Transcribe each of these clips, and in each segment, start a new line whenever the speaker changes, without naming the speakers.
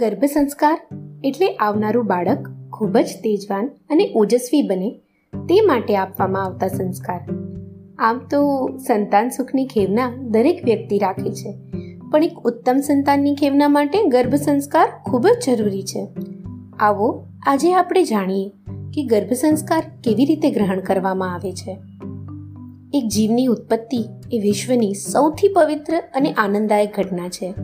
ગર્ભ સંસ્કાર એટલે આવનારું બાળક ખૂબ જ તેજવાન અને ઓજસ્વી બને તે માટે આપવામાં આવતા સંસ્કાર. આમ તો સંતાન સુખની ખેવના દરેક વ્યક્તિ રાખે છે, પણ એક ઉત્તમ સંતાનની ખેવના માટે ગર્ભ સંસ્કાર ખૂબ જ જરૂરી છે. આવો આજે આપણે જાણીએ કે ગર્ભ સંસ્કાર કેવી રીતે ગ્રહણ કરવામાં આવે છે. એક જીવની ઉત્પત્તિ એ વિશ્વની સૌથી પવિત્ર અને આનંદદાયક ઘટના છે.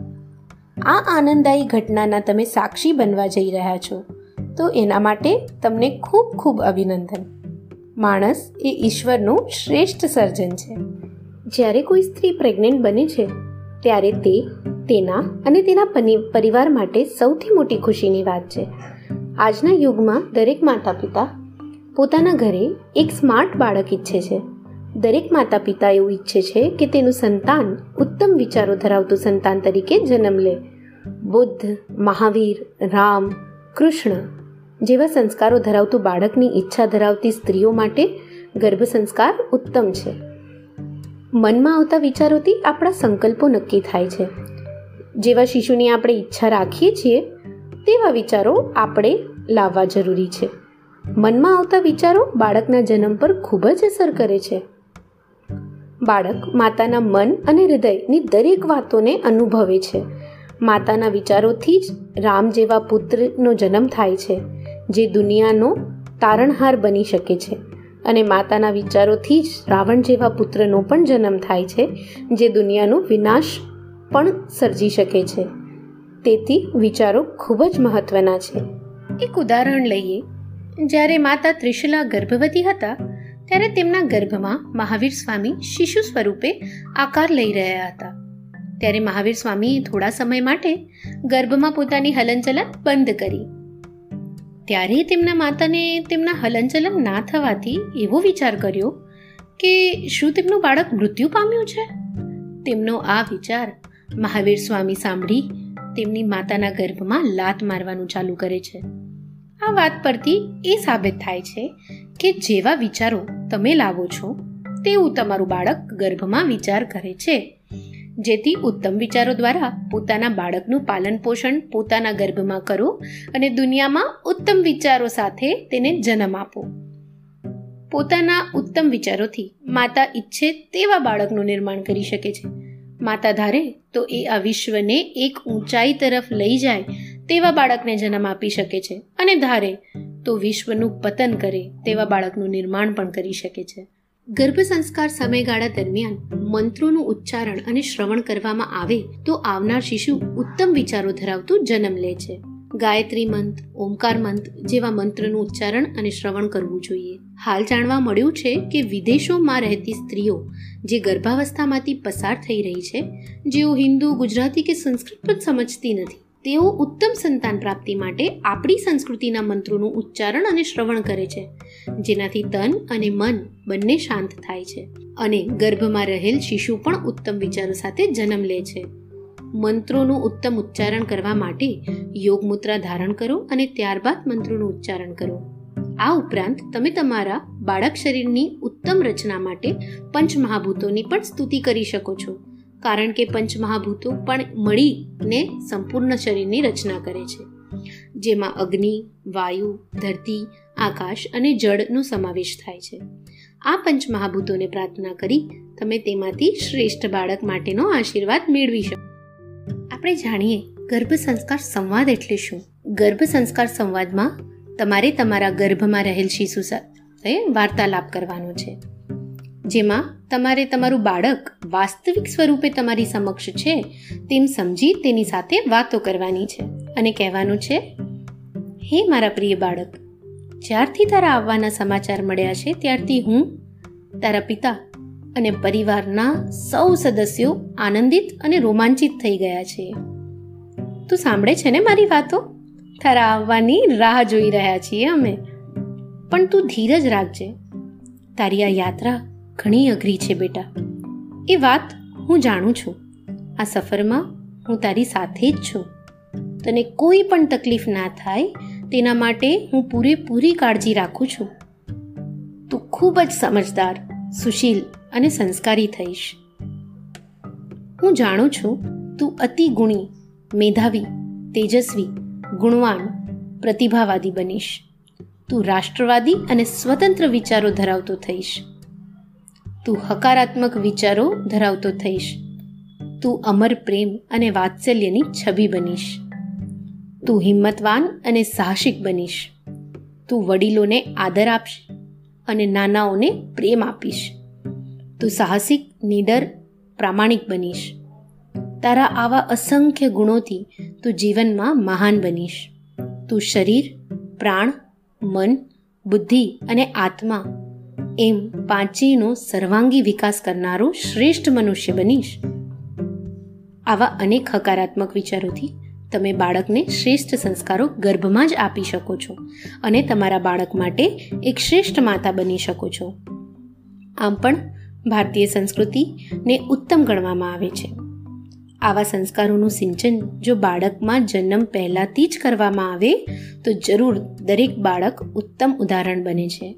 આ આનંદદાયી ઘટનાના તમે સાક્ષી બનવા જઈ રહ્યા છો, તો એના માટે તમને ખૂબ ખૂબ અભિનંદન. માણસ એ ઈશ્વરનું શ્રેષ્ઠ સર્જન છે. જ્યારે કોઈ સ્ત્રી પ્રેગ્નેન્ટ બને છે, ત્યારે તે તેના અને તેના પરિવાર માટે સૌથી મોટી ખુશીની વાત છે. આજના યુગમાં દરેક માતા પિતા પોતાના ઘરે એક સ્માર્ટ બાળક ઈચ્છે છે. દરેક માતા પિતા એવું ઈચ્છે છે કે તેનું સંતાન ઉત્તમ વિચારો ધરાવતું સંતાન તરીકે જન્મ લે. બુદ્ધ, મહાવીર, રામ, કૃષ્ણ જેવા સંસ્કારો ધરાવતું બાળકની ઈચ્છા ધરાવતી સ્ત્રીઓ માટે ગર્ભ સંસ્કાર ઉત્તમ છે. મનમાં આવતા વિચારોથી આપણા સંકલ્પો નક્કી થાય છે. જેવા શિશુની આપણે ઈચ્છા રાખીએ છીએ, તેવા વિચારો આપણે લાવવા જરૂરી છે. મનમાં આવતા વિચારો બાળકના જન્મ પર ખૂબ જ અસર કરે છે. બાળક માતાના મન અને હૃદયની દરેક વાતોને અનુભવે છે. માતાના વિચારોથી જ રામ જેવા પુત્રનો જન્મ થાય છે, જે દુનિયાનો તારણહાર બની શકે છે. અને માતાના વિચારોથી જ રાવણ જેવા પુત્રનો પણ જન્મ થાય છે, જે દુનિયાનો વિનાશ પણ સર્જી શકે છે. તેથી વિચારો ખૂબ જ મહત્વના છે. એક ઉદાહરણ લઈએ. જ્યારે માતા ત્રિશુલા ગર્ભવતી હતા ત્યારે તેમના ગર્ભમાં મહાવીર સ્વામી શિશુ સ્વરૂપે આકાર લઈ રહ્યા હતા. ત્યારે મહાવીર સ્વામીએ થોડા સમય માટે ગર્ભમાં પોતાની હલનચલન બંધ કરી. ત્યારે તેમના માતાને તેમના હલનચલન ના થવાથી એવો વિચાર કર્યો કે શું તેમનું બાળક મૃત્યુ પામ્યું છે? તેમનો આ વિચાર મહાવીર સ્વામી સાંભળી તેમની માતાના ગર્ભમાં લાત મારવાનું ચાલુ કરે છે. આ વાત પરથી એ સાબિત થાય છે કે જેવા વિચારો તમે લાવો છો, તેવું તમારું બાળક ગર્ભમાં વિચાર કરે છે. જેથી ઉત્તમ વિચારો દ્વારા પોતાના બાળકનું પાલન પોષણ પોતાના ગર્ભમાં કરો અને દુનિયામાં ઉત્તમ વિચારો સાથે તેને જન્મ આપો. પોતાના ઉત્તમ વિચારોથી માતા ઈચ્છે તેવા બાળકનું નિર્માણ કરી શકે છે. માતા ધારે તો એ આ વિશ્વને એક ઊંચાઈ તરફ લઈ જાય તેવા બાળકને જન્મ આપી શકે છે અને ધારે તો વિશ્વનું પતન કરે તેવા બાળકનું નિર્માણ પણ કરી શકે છે. ગર્ભ સંસ્કાર સમયગાળા દરમિયાન મંત્રોનું ઉચ્ચારણ અને શ્રવણ કરવામાં આવે તો આવનાર શિશુ ઉત્તમ વિચારો ધરાવતું જન્મ લે છે. ગાયત્રી મંત્ર, ઓમકાર મંત્ર જેવા મંત્રનું ઉચ્ચારણ અને શ્રવણ કરવું જોઈએ. હાલ જાણવા મળ્યું છે કે વિદેશોમાં રહેતી સ્ત્રીઓ જે ગર્ભાવસ્થામાંથી પસાર થઈ રહી છે, જેઓ હિન્દુ, ગુજરાતી કે સંસ્કૃત પણ સમજતી નથી તેઓ ઉત્તમ સંતાન પ્રાપ્તિ માટે આપણી સંસ્કૃતિના મંત્રોનું ઉચ્ચારણ અને શ્રવણ કરે છે, જેનાથી તન અને મન બંને શાંત થાય છે અને ગર્ભમાં રહેલ શિશુ પણ ઉત્તમ વિચારો સાથે જન્મ લે છે. મંત્રોનું ઉત્તમ ઉચ્ચારણ કરવા માટે યોગ મુદ્રા ધારણ કરો અને ત્યારબાદ મંત્રોનું ઉચ્ચારણ કરો. આ ઉપરાંત તમે તમારા બાળક શરીરની ઉત્તમ રચના માટે પંચ મહાભૂતોની પણ સ્તુતિ કરી શકો છો. કારણ કે પંચમહાભૂતો પણ મળીને સંપૂર્ણ શરીરની રચના કરે છે. જેમાં અગ્નિ, વાયુ, ધરતી, આકાશ અને જળનો સમાવેશ થાય છે. આ પંચમહાભૂતોને પ્રાર્થના કરી તમે તેમાંથી શ્રેષ્ઠ બાળક માટેનો આશીર્વાદ મેળવી શકો. આપણે જાણીએ ગર્ભ સંસ્કાર સંવાદ એટલે શું? ગર્ભ સંસ્કાર સંવાદમાં તમારે તમારા ગર્ભમાં રહેલ શિશુ સાથે વાર્તાલાપ કરવાનો છે. જેમાં તમારે તમારું બાળક વાસ્તવિક સ્વરૂપે તમારી સમક્ષ છે, તેમ સમજી તેની સાથે વાતો કરવાની છે. અને કહેવાનું છે, હે મારા પ્રિય બાળક, જ્યારથી તારા આવવાના સમાચાર મળ્યા છે, ત્યારથી હું તારા પિતા અને પરિવારના સૌ સદસ્યો આનંદિત અને રોમાંચિત થઈ ગયા છે. તું સાંભળે છે ને મારી વાતો? તારા આવવાની રાહ જોઈ રહ્યા છીએ અમે. પણ તું ધીરજ રાખજે. તારી આ યાત્રા ઘણી અઘરી છે, બેટા. એ વાત હું જાણું છું. આ સફરમાં હું તારી સાથે જ છું. તને કોઈ પણ તકલીફ ના થાય, તેના માટે હું પૂરેપૂરી કાળજી રાખું છું. તું ખૂબ જ સમજદાર, સુશીલ અને સંસ્કારી થઈશ. હું જાણું છું તું અતિ ગુણી, મેધાવી, તેજસ્વી, ગુણવાન, પ્રતિભાવાદી બનીશ. તું રાષ્ટ્રવાદી અને સ્વતંત્ર વિચારો ધરાવતો થઈશ. તું હકારાત્મક વિચારો ધરાવતો થઈશ. તું અમર પ્રેમ અને વાત્સલ્યની છબી બનીશ. તું હિંમતવાન અને સાહસિક બનીશ. તું વડીલોને આદર આપશ અને નાનાઓને પ્રેમ આપીશ. તું સાહસિક, નીડર, પ્રામાણિક બનીશ. તારા આવા અસંખ્ય ગુણોથી તું જીવનમાં મહાન બનીશ. તું શરીર, પ્રાણ, મન, બુદ્ધિ અને આત્મા એમ પાંચેયનો સર્વાંગી વિકાસ કરનારો શ્રેષ્ઠ મનુષ્ય બનીશ. આવા અનેક હકારાત્મક વિચારોથી તમે બાળકને શ્રેષ્ઠ સંસ્કારો ગર્ભમાં જ આપી શકો છો અને તમારા બાળક માટે એક શ્રેષ્ઠ માતા બની શકો છો. આમ પણ ભારતીય સંસ્કૃતિને ઉત્તમ ગણવામાં આવે છે. આવા સંસ્કારોનું સિંચન જો બાળકમાં જન્મ પહેલાંથી જ કરવામાં આવે, તો જરૂર દરેક બાળક ઉત્તમ ઉદાહરણ બને છે.